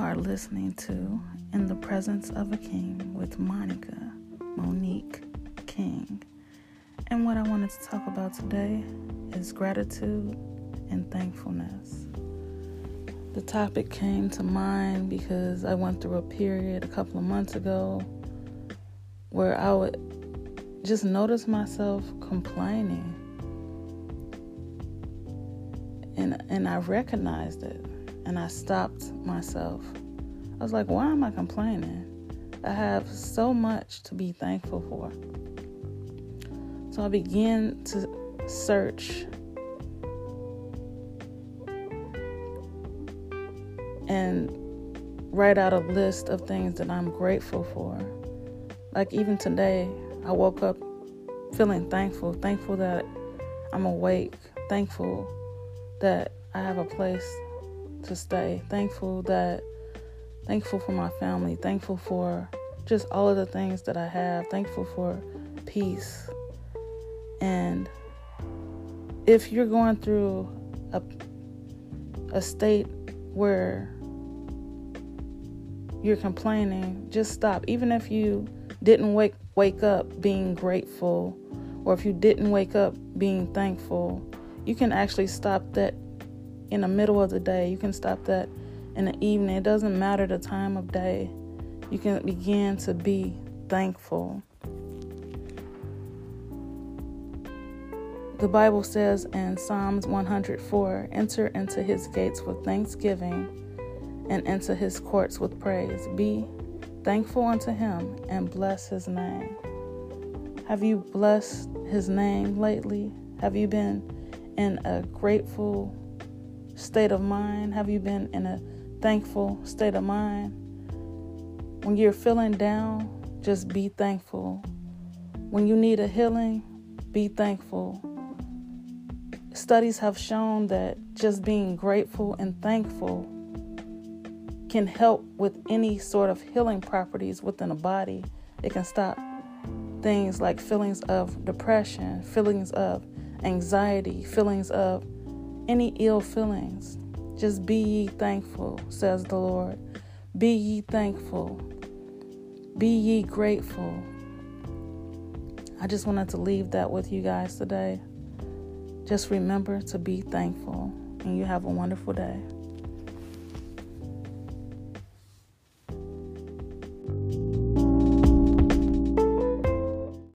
are listening to In the Presence of a King with Monica Monique King. And what I wanted to talk about today is gratitude and thankfulness. The topic came to mind because I went through a period a couple of months ago where I would just notice myself complaining. And, and I recognized it and I stopped myself. I was like, why am I complaining? I have so much to be thankful for. So I began to search and write out a list of things that I'm grateful for. Like even today, I woke up feeling thankful, thankful that I'm awake, thankful that I have a place to stay, thankful that thankful for my family, thankful for just all of the things that I have, thankful for peace. And if you're going through a a state where you're complaining, just stop. Even if you didn't wake wake up being grateful or if you didn't wake up being thankful, you can actually stop that in the middle of the day. You can stop that in the evening. It doesn't matter the time of day. You can begin to be thankful. The Bible says in Psalms 104 enter into his gates with thanksgiving and into his courts with praise. Be thankful unto him and bless his name. Have you blessed his name lately? Have you been in a grateful state of mind? Have you been in a thankful state of mind? When you're feeling down, just be thankful. When you need a healing, be thankful. Studies have shown that just being grateful and thankful can help with any sort of healing properties within a body. It can stop things like feelings of depression, feelings of anxiety, feelings of any ill feelings. Just be ye thankful, says the Lord. Be ye thankful. Be ye grateful. I just wanted to leave that with you guys today. Just remember to be thankful, and you have a wonderful day.